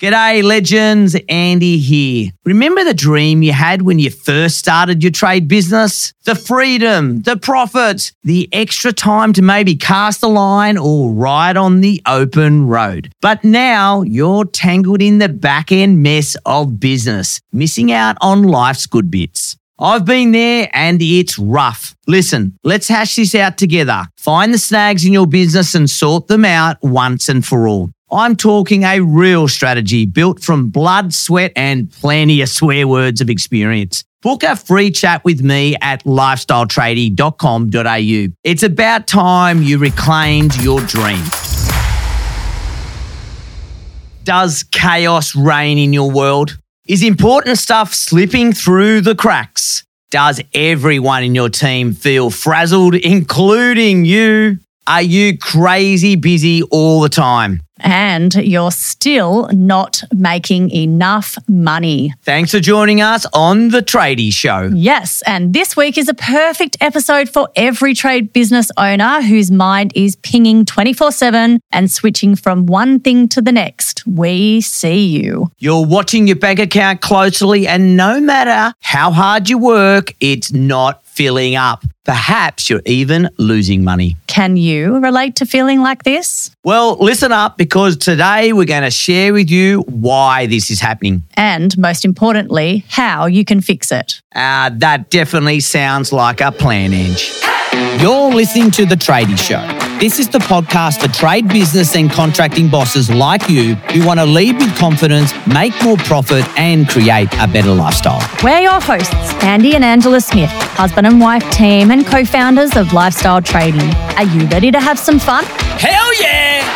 G'day, legends. Andy here. Remember the dream you had when you first started your trade business? The freedom, the profits, the extra time to maybe cast a line or ride on the open road. But now you're tangled in the back end mess of business, missing out on life's good bits. I've been there and it's rough. Listen, let's hash this out together. Find the snags in your business and sort them out once and for all. I'm talking a real strategy built from blood, sweat, and plenty of swear words of experience. Book a free chat with me at lifestyletradie.com.au. It's about time you reclaimed your dream. Does chaos reign in your world? Is important stuff slipping through the cracks? Does everyone in your team feel frazzled, including you? Are you crazy busy all the time? And you're still not making enough money. Thanks for joining us on The Tradie Show. Yes, and this week is a perfect episode for every trade business owner whose mind is pinging 24 7 and switching from one thing to the next. We see you. You're watching your bank account closely, and no matter how hard you work, it's not filling up. Perhaps you're even losing money. Can you relate to feeling like this? Well, listen up because today we're going to share with you why this is happening. And most importantly, how you can fix it. Uh, that definitely sounds like a plan, Ange. You're listening to The Tradie Show. This is the podcast for trade business and contracting bosses like you who want to lead with confidence, make more profit, and create a better lifestyle. We're your hosts, Andy and Angela Smith, husband and wife team and co founders of Lifestyle Tradie. Are you ready to have some fun? Hell yeah!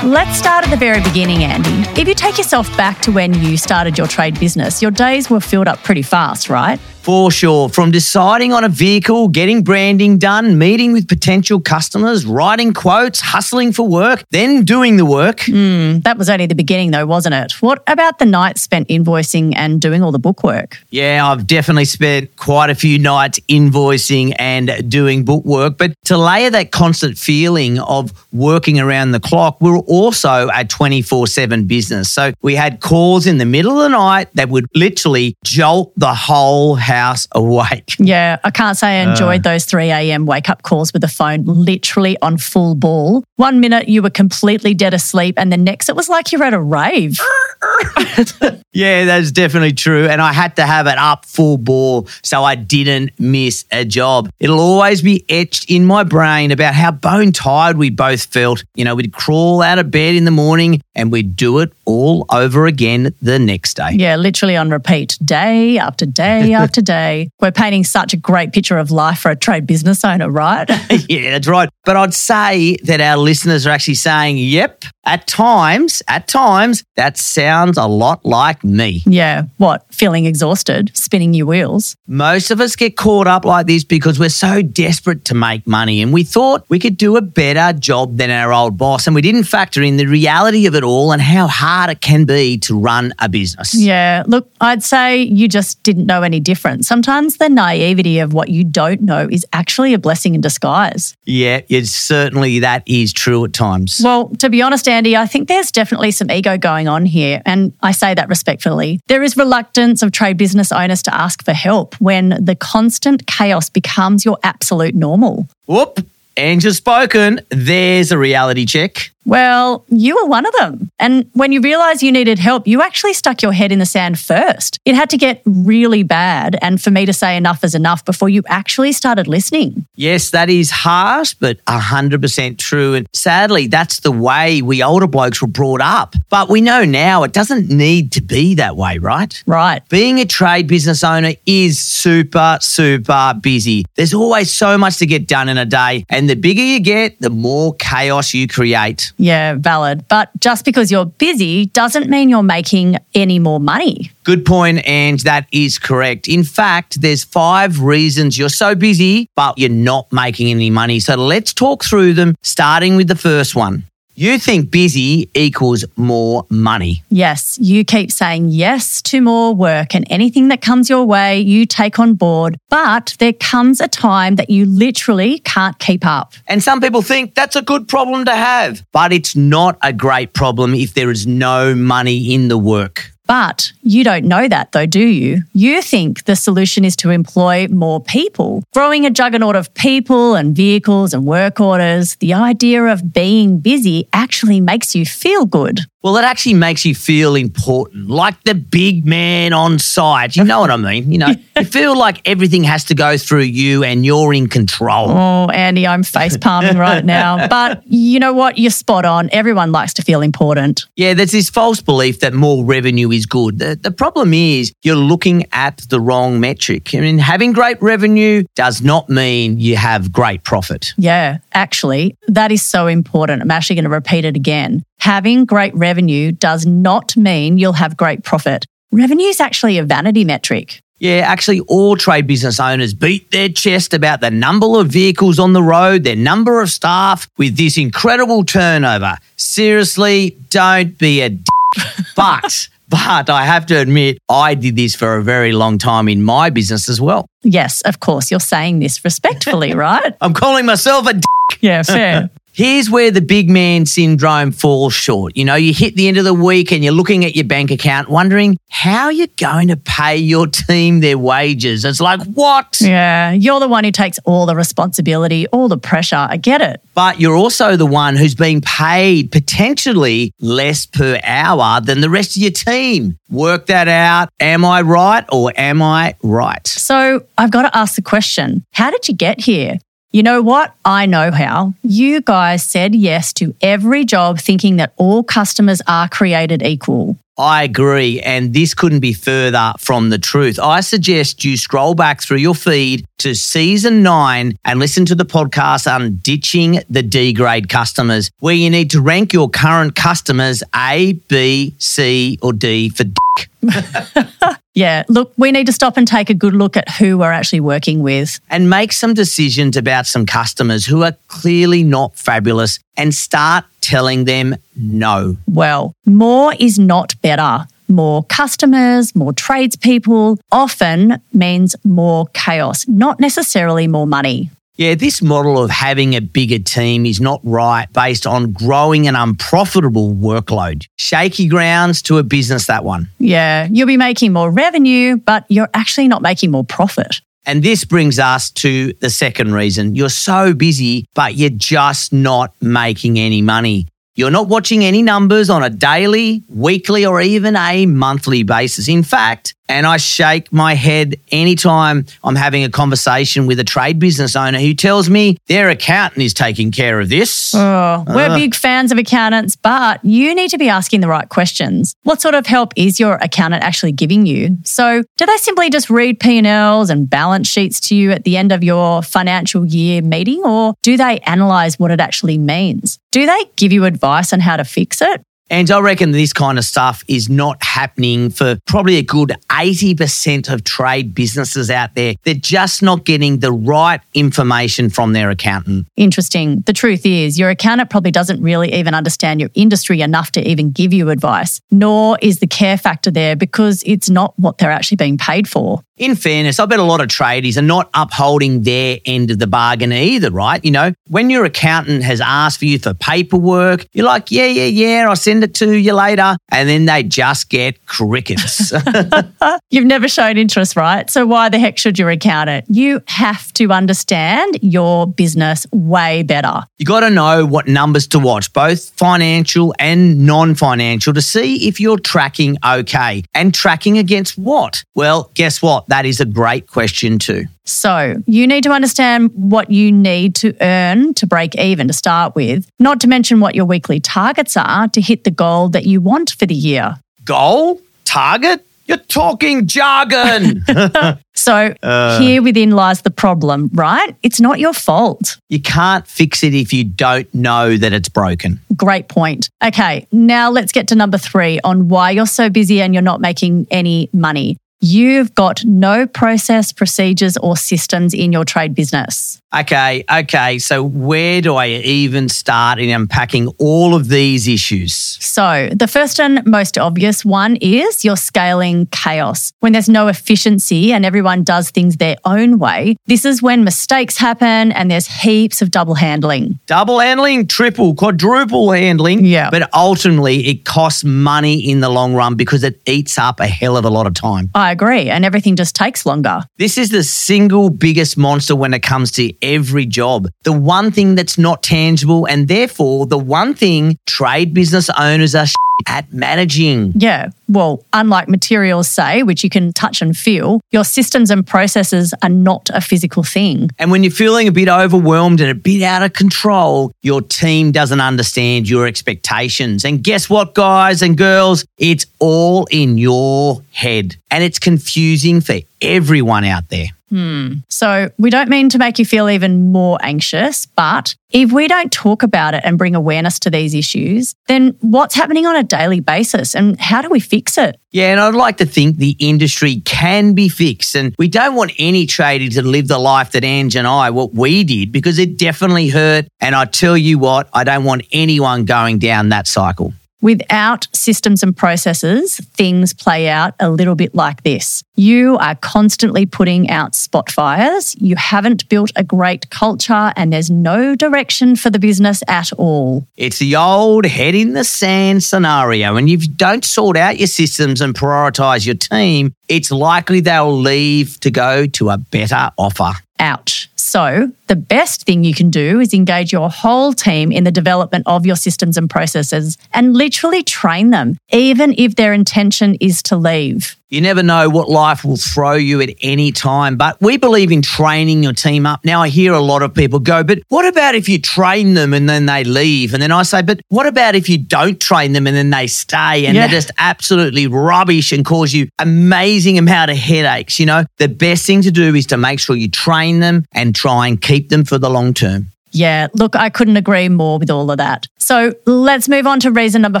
Let's start at the very beginning, Andy. If you take yourself back to when you started your trade business, your days were filled up pretty fast, right? For sure. From deciding on a vehicle, getting branding done, meeting with potential customers, writing quotes, hustling for work, then doing the work. Mm, that was only the beginning, though, wasn't it? What about the nights spent invoicing and doing all the bookwork? Yeah, I've definitely spent quite a few nights invoicing and doing bookwork. But to layer that constant feeling of working around the clock, we we're also a 24 7 business. So we had calls in the middle of the night that would literally jolt the whole house house awake. Yeah, I can't say I enjoyed uh, those 3 a.m. wake up calls with the phone literally on full ball. One minute you were completely dead asleep, and the next it was like you're at a rave. yeah, that's definitely true. And I had to have it up full ball so I didn't miss a job. It'll always be etched in my brain about how bone tired we both felt. You know, we'd crawl out of bed in the morning and we'd do it all over again the next day. Yeah, literally on repeat, day after day after day. We're painting such a great picture of life for a trade business owner, right? yeah, that's right. But I'd say that our listeners are actually saying, yep, at times, at times, that sounds a lot like me. Yeah. What? Feeling exhausted, spinning your wheels? Most of us get caught up like this because we're so desperate to make money and we thought we could do a better job than our old boss. And we didn't factor in the reality of it all and how hard it can be to run a business. Yeah. Look, I'd say you just didn't know any different. Sometimes the naivety of what you don't know is actually a blessing in disguise. Yeah, it's certainly that is true at times. Well, to be honest, Andy, I think there's definitely some ego going on here. And I say that respectfully. There is reluctance of trade business owners to ask for help when the constant chaos becomes your absolute normal. Whoop. Just spoken, there's a reality check. Well, you were one of them. And when you realized you needed help, you actually stuck your head in the sand first. It had to get really bad and for me to say enough is enough before you actually started listening. Yes, that is harsh, but 100% true. And sadly, that's the way we older blokes were brought up. But we know now it doesn't need to be that way, right? Right. Being a trade business owner is super, super busy. There's always so much to get done in a day. And the bigger you get, the more chaos you create. Yeah, valid. But just because you're busy doesn't mean you're making any more money. Good point, and that is correct. In fact, there's five reasons you're so busy, but you're not making any money. So let's talk through them, starting with the first one. You think busy equals more money. Yes, you keep saying yes to more work and anything that comes your way, you take on board. But there comes a time that you literally can't keep up. And some people think that's a good problem to have, but it's not a great problem if there is no money in the work. But you don't know that though, do you? You think the solution is to employ more people. Growing a juggernaut of people and vehicles and work orders, the idea of being busy actually makes you feel good. Well, it actually makes you feel important, like the big man on site. You know what I mean? You know, you feel like everything has to go through you and you're in control. Oh, Andy, I'm face palming right now. But you know what? You're spot on. Everyone likes to feel important. Yeah, there's this false belief that more revenue is good. The, the problem is you're looking at the wrong metric. I mean, having great revenue does not mean you have great profit. Yeah, actually, that is so important. I'm actually going to repeat it again. Having great revenue does not mean you'll have great profit. Revenue is actually a vanity metric. Yeah, actually, all trade business owners beat their chest about the number of vehicles on the road, their number of staff with this incredible turnover. Seriously, don't be a d- but. But I have to admit, I did this for a very long time in my business as well. Yes, of course, you're saying this respectfully, right? I'm calling myself a d- yeah, fair. Here's where the big man syndrome falls short. You know, you hit the end of the week and you're looking at your bank account wondering how you're going to pay your team their wages. It's like, what? Yeah, you're the one who takes all the responsibility, all the pressure. I get it. But you're also the one who's being paid potentially less per hour than the rest of your team. Work that out. Am I right or am I right? So I've got to ask the question how did you get here? You know what? I know how. You guys said yes to every job thinking that all customers are created equal. I agree, and this couldn't be further from the truth. I suggest you scroll back through your feed to season nine and listen to the podcast on ditching the D grade customers, where you need to rank your current customers A, B, C, or D for dick. Yeah, look, we need to stop and take a good look at who we're actually working with. and make some decisions about some customers who are clearly not fabulous and start telling them no. Well, more is not better. More customers, more tradespeople often means more chaos, not necessarily more money. Yeah, this model of having a bigger team is not right based on growing an unprofitable workload. Shaky grounds to a business, that one. Yeah, you'll be making more revenue, but you're actually not making more profit. And this brings us to the second reason. You're so busy, but you're just not making any money. You're not watching any numbers on a daily, weekly, or even a monthly basis. In fact, and I shake my head anytime I'm having a conversation with a trade business owner who tells me their accountant is taking care of this. Oh, we're uh. big fans of accountants, but you need to be asking the right questions. What sort of help is your accountant actually giving you? So, do they simply just read P&Ls and balance sheets to you at the end of your financial year meeting or do they analyze what it actually means? Do they give you advice on how to fix it? And I reckon this kind of stuff is not happening for probably a good 80% of trade businesses out there. They're just not getting the right information from their accountant. Interesting. The truth is, your accountant probably doesn't really even understand your industry enough to even give you advice, nor is the care factor there because it's not what they're actually being paid for. In fairness, I bet a lot of tradies are not upholding their end of the bargain either, right? You know, when your accountant has asked for you for paperwork, you're like, yeah, yeah, yeah, I'll send it to you later. And then they just get crickets. You've never shown interest, right? So why the heck should your accountant? You have to understand your business way better. you got to know what numbers to watch, both financial and non financial, to see if you're tracking okay. And tracking against what? Well, guess what? That is a great question, too. So you need to understand what you need to earn to break even to start with, not to mention what your weekly targets are to hit the goal that you want for the year. Goal? Target? You're talking jargon. So uh. here within lies the problem, right? It's not your fault. you can't fix it if you don't know that it's broken. Great point. Okay, now let's get to number three on why you're so busy and you're not making any money. You've got no process, procedures, or systems in your trade business. Okay, okay. So, where do I even start in unpacking all of these issues? So, the first and most obvious one is you're scaling chaos. When there's no efficiency and everyone does things their own way, this is when mistakes happen and there's heaps of double handling. Double handling, triple, quadruple handling. Yeah. But ultimately, it costs money in the long run because it eats up a hell of a lot of time. I agree. And everything just takes longer. This is the single biggest monster when it comes to every job. The one thing that's not tangible, and therefore the one thing trade business owners are at managing. Yeah. Well, unlike materials say, which you can touch and feel, your systems and processes are not a physical thing. And when you're feeling a bit overwhelmed and a bit out of control, your team doesn't understand your expectations. And guess what, guys and girls? It's all in your head. And it's confusing for everyone out there. Hmm. So, we don't mean to make you feel even more anxious, but if we don't talk about it and bring awareness to these issues, then what's happening on a daily basis and how do we fix it? Yeah, and I'd like to think the industry can be fixed. And we don't want any tradie to live the life that Ange and I, what we did, because it definitely hurt. And I tell you what, I don't want anyone going down that cycle. Without systems and processes, things play out a little bit like this. You are constantly putting out spot fires. You haven't built a great culture, and there's no direction for the business at all. It's the old head in the sand scenario. And if you don't sort out your systems and prioritize your team, it's likely they'll leave to go to a better offer. Ouch. So, the best thing you can do is engage your whole team in the development of your systems and processes and literally train them, even if their intention is to leave. You never know what life will throw you at any time, but we believe in training your team up. Now, I hear a lot of people go, but what about if you train them and then they leave? And then I say, but what about if you don't train them and then they stay and Yeah. they're just absolutely rubbish and cause you amazing amount of headaches? You know, the best thing to do is to make sure you train them and try and keep them for the long term. Yeah, look, I couldn't agree more with all of that. So let's move on to reason number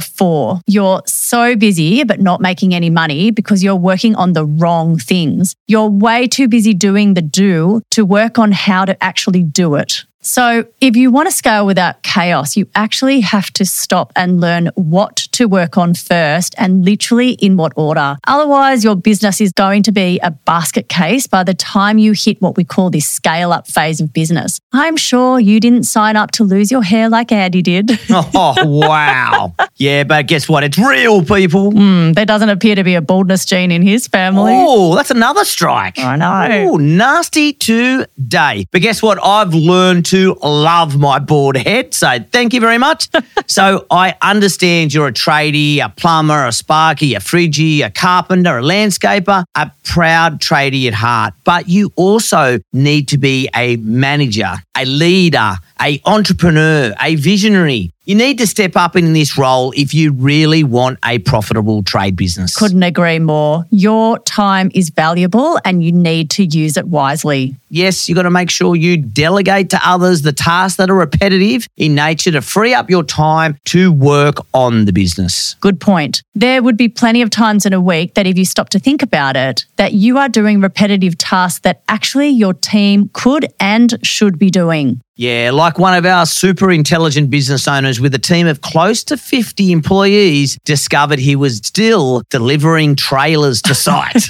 four. You're so busy, but not making any money because you're working on the wrong things. You're way too busy doing the do to work on how to actually do it. So, if you want to scale without chaos, you actually have to stop and learn what to work on first and literally in what order. Otherwise, your business is going to be a basket case by the time you hit what we call this scale up phase of business. I'm sure you didn't sign up to lose your hair like Andy did. Oh, wow. yeah, but guess what? It's real, people. Hmm, there doesn't appear to be a baldness gene in his family. Oh, that's another strike. I know. Oh, nasty today. But guess what? I've learned to love my board head. So thank you very much. so I understand you're a tradie, a plumber, a sparky, a fridgie, a carpenter, a landscaper, a proud tradie at heart. But you also need to be a manager, a leader, a entrepreneur, a visionary. You need to step up in this role if you really want a profitable trade business. Couldn't agree more. Your time is valuable and you need to use it wisely. Yes, you've got to make sure you delegate to others the tasks that are repetitive in nature to free up your time to work on the business. Good point. There would be plenty of times in a week that if you stop to think about it, that you are doing repetitive tasks that actually your team could and should be doing. Yeah, like one of our super intelligent business owners with a team of close to 50 employees discovered he was still delivering trailers to site.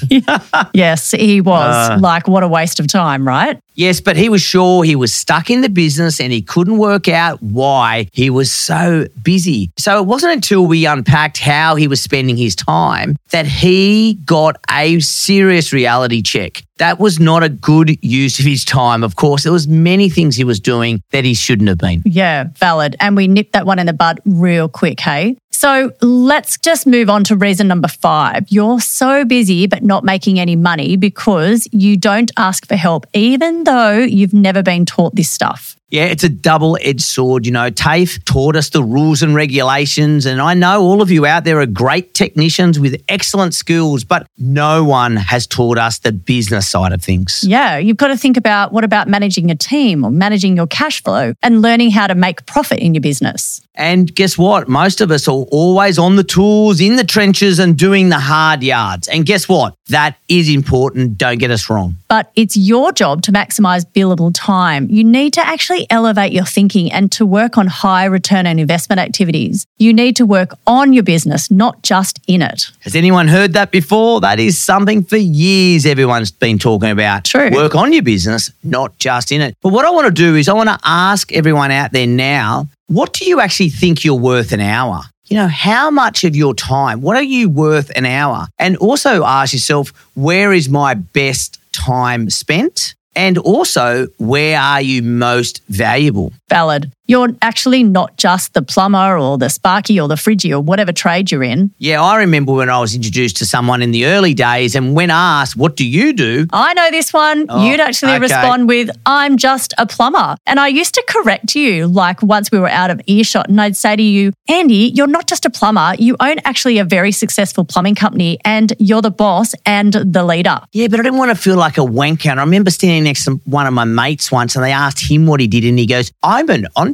Yes, he was. Uh. like, what a waste of time, right? Yes, but he was sure he was stuck in the business and he couldn't work out why he was so busy. So it wasn't until we unpacked how he was spending his time that he got a serious reality check. That was not a good use of his time. Of course, there was many things he was doing that he shouldn't have been. Yeah, valid. And we nipped that one in the bud real quick, hey? So let's just move on to reason number five. You're so busy but not making any money because you don't ask for help, even though you've never been taught this stuff. Yeah, it's a double edged sword. You know, TAFE taught us the rules and regulations. And I know all of you out there are great technicians with excellent skills, but no one has taught us the business side of things. Yeah, you've got to think about what about managing a team or managing your cash flow and learning how to make profit in your business. And guess what? Most of us are always on the tools, in the trenches, and doing the hard yards. And guess what? That is important. Don't get us wrong. But it's your job to maximize billable time. You need to actually elevate your thinking and to work on high return on investment activities. You need to work on your business, not just in it. Has anyone heard that before? That is something for years everyone's been talking about. True. Work on your business, not just in it. But what I want to do is I want to ask everyone out there now what do you actually think you're worth an hour? You know, how much of your time, what are you worth an hour? And also ask yourself, where is my best time spent? And also, where are you most valuable? Valid. You're actually not just the plumber or the sparky or the fridgie or whatever trade you're in. Yeah, I remember when I was introduced to someone in the early days, and when asked, What do you do? I know this one. Oh, You'd actually okay. respond with, I'm just a plumber. And I used to correct you, like once we were out of earshot, and I'd say to you, Andy, you're not just a plumber. You own actually a very successful plumbing company, and you're the boss and the leader. Yeah, but I didn't want to feel like a wanker. And I remember standing next to one of my mates once, and they asked him what he did, and he goes, I'm an entrepreneur.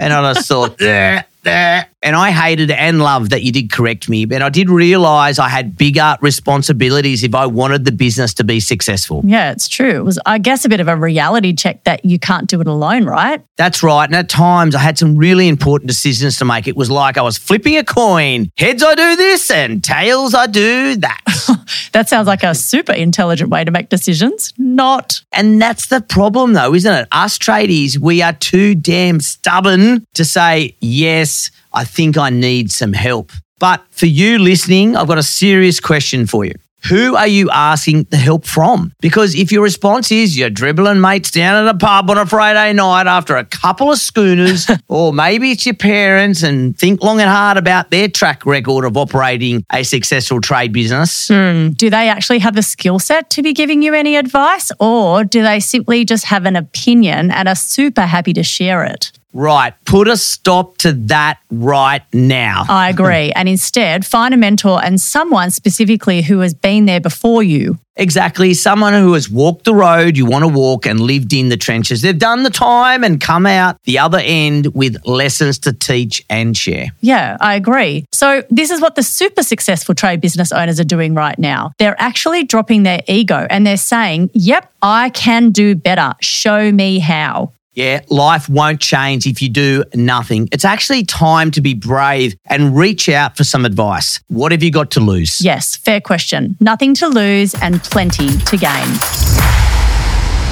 And I just thought. And I hated and loved that you did correct me. But I did realize I had bigger responsibilities if I wanted the business to be successful. Yeah, it's true. It was, I guess, a bit of a reality check that you can't do it alone, right? That's right. And at times I had some really important decisions to make. It was like I was flipping a coin. Heads, I do this, and tails, I do that. That sounds like a super intelligent way to make decisions. Not. And that's the problem, though, isn't it? Us tradies, we are too damn stubborn to say, yes, I think I need some help. But for you listening, I've got a serious question for you. Who are you asking the help from? Because if your response is you're dribbling mates down at a pub on a Friday night after a couple of schooners, or maybe it's your parents and think long and hard about their track record of operating a successful trade business. Hmm. Do they actually have the skill set to be giving you any advice, or do they simply just have an opinion and are super happy to share it? Right, put a stop to that right now. I agree. and instead, find a mentor and someone specifically who has been there before you. Exactly. Someone who has walked the road you want to walk and lived in the trenches. They've done the time and come out the other end with lessons to teach and share. Yeah, I agree. So, this is what the super successful trade business owners are doing right now. They're actually dropping their ego and they're saying, Yep, I can do better. Show me how. Yeah, life won't change if you do nothing. It's actually time to be brave and reach out for some advice. What have you got to lose? Yes, fair question. Nothing to lose and plenty to gain.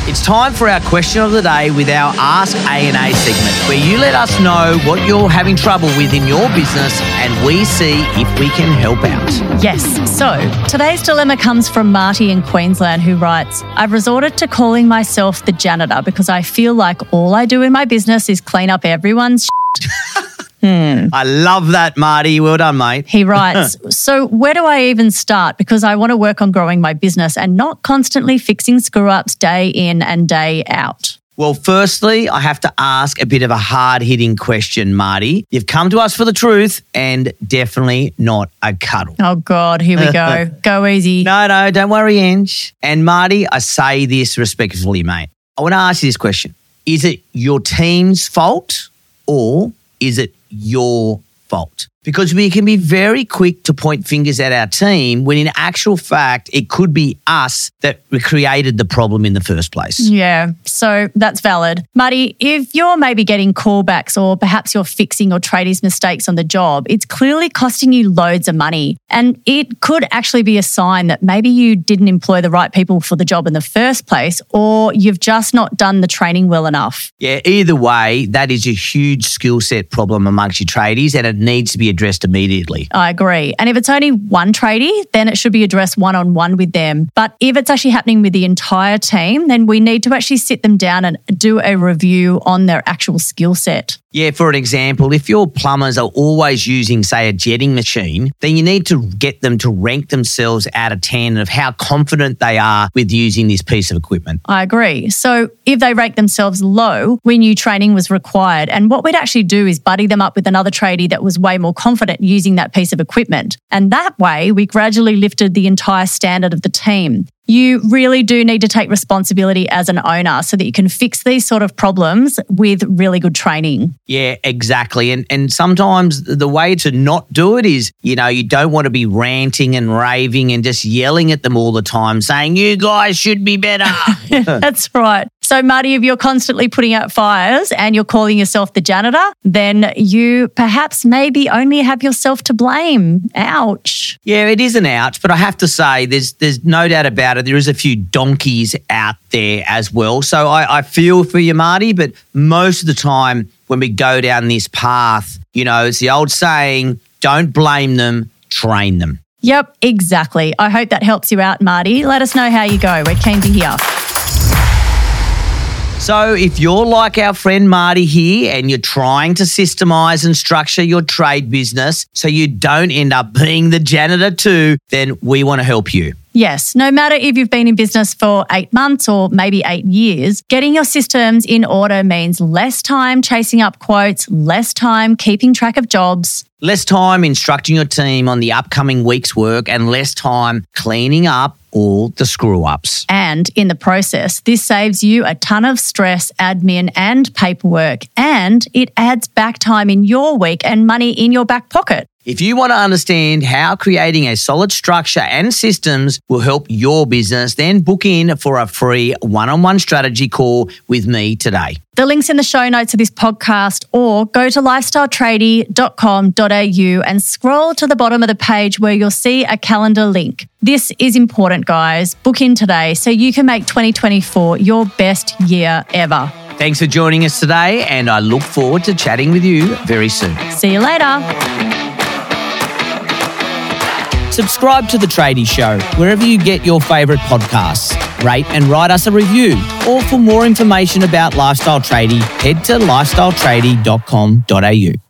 It's time for our question of the day with our Ask A&A segment where you let us know what you're having trouble with in your business and we see if we can help out. Yes. So today's dilemma comes from Marty in Queensland, who writes I've resorted to calling myself the janitor because I feel like all I do in my business is clean up everyone's. Hmm. I love that, Marty. Well done, mate. He writes, So where do I even start? Because I want to work on growing my business and not constantly fixing screw ups day in and day out. Well, firstly, I have to ask a bit of a hard hitting question, Marty. You've come to us for the truth and definitely not a cuddle. Oh, God, here we go. go easy. No, no, don't worry, Ange. And Marty, I say this respectfully, mate. I want to ask you this question Is it your team's fault or is it your fault? Because we can be very quick to point fingers at our team when, in actual fact, it could be us that created the problem in the first place. Yeah, so that's valid. Marty, if you're maybe getting callbacks or perhaps you're fixing your tradies' mistakes on the job, it's clearly costing you loads of money. And it could actually be a sign that maybe you didn't employ the right people for the job in the first place, or you've just not done the training well enough. Yeah, either way, that is a huge skill set problem amongst your tradies and it needs to be addressed immediately. I agree. And if it's only one tradie, then it should be addressed one on one with them. But if it's actually happening with the entire team, then we need to actually sit them down and do a review on their actual skill set. Yeah, for an example, if your plumbers are always using, say, a jetting machine, then you need to get them to rank themselves out of 10 of how confident they are with using this piece of equipment. I agree. So if they rank themselves low, we knew training was required. And what we'd actually do is buddy them up with another tradie that was way more confident using that piece of equipment. And that way, we gradually lifted the entire standard of the team. You really do need to take responsibility as an owner so that you can fix these sort of problems with really good training. Yeah, exactly. And and sometimes the way to not do it is, you know, you don't want to be ranting and raving and just yelling at them all the time saying you guys should be better. That's right. So, Marty, if you're constantly putting out fires and you're calling yourself the janitor, then you perhaps maybe only have yourself to blame. Ouch. Yeah, it is an ouch, but I have to say, there's there's no doubt about it. There is a few donkeys out there as well. So I, I feel for you, Marty, but most of the time when we go down this path, you know, it's the old saying, don't blame them, train them. Yep, exactly. I hope that helps you out, Marty. Let us know how you go. We're keen to hear. So, if you're like our friend Marty here and you're trying to systemize and structure your trade business so you don't end up being the janitor too, then we want to help you. Yes, no matter if you've been in business for eight months or maybe eight years, getting your systems in order means less time chasing up quotes, less time keeping track of jobs, less time instructing your team on the upcoming week's work, and less time cleaning up all the screw ups. And in the process, this saves you a ton of stress, admin, and paperwork, and it adds back time in your week and money in your back pocket. If you want to understand how creating a solid structure and systems will help your business, then book in for a free one on one strategy call with me today. The link's in the show notes of this podcast, or go to lifestyletradie.com.au and scroll to the bottom of the page where you'll see a calendar link. This is important, guys. Book in today so you can make 2024 your best year ever. Thanks for joining us today, and I look forward to chatting with you very soon. See you later. Subscribe to The Tradie Show wherever you get your favourite podcasts. Rate and write us a review. Or for more information about Lifestyle Tradie, head to lifestyletradie.com.au.